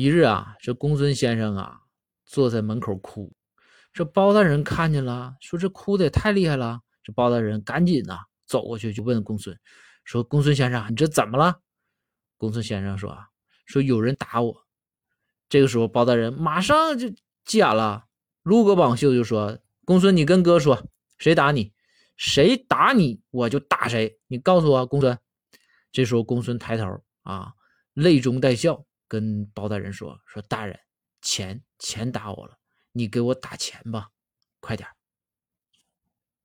一日啊，这公孙先生啊坐在门口哭，这包大人看见了，说这哭的也太厉害了。这包大人赶紧呐走过去就问公孙，说公孙先生，你这怎么了？公孙先生说，说有人打我。这个时候包大人马上就急眼了，撸个绑袖就说：“公孙，你跟哥说，谁打你？谁打你，我就打谁。你告诉我，公孙。”这时候公孙抬头啊，泪中带笑。跟包大人说：“说大人，钱钱打我了，你给我打钱吧，快点。”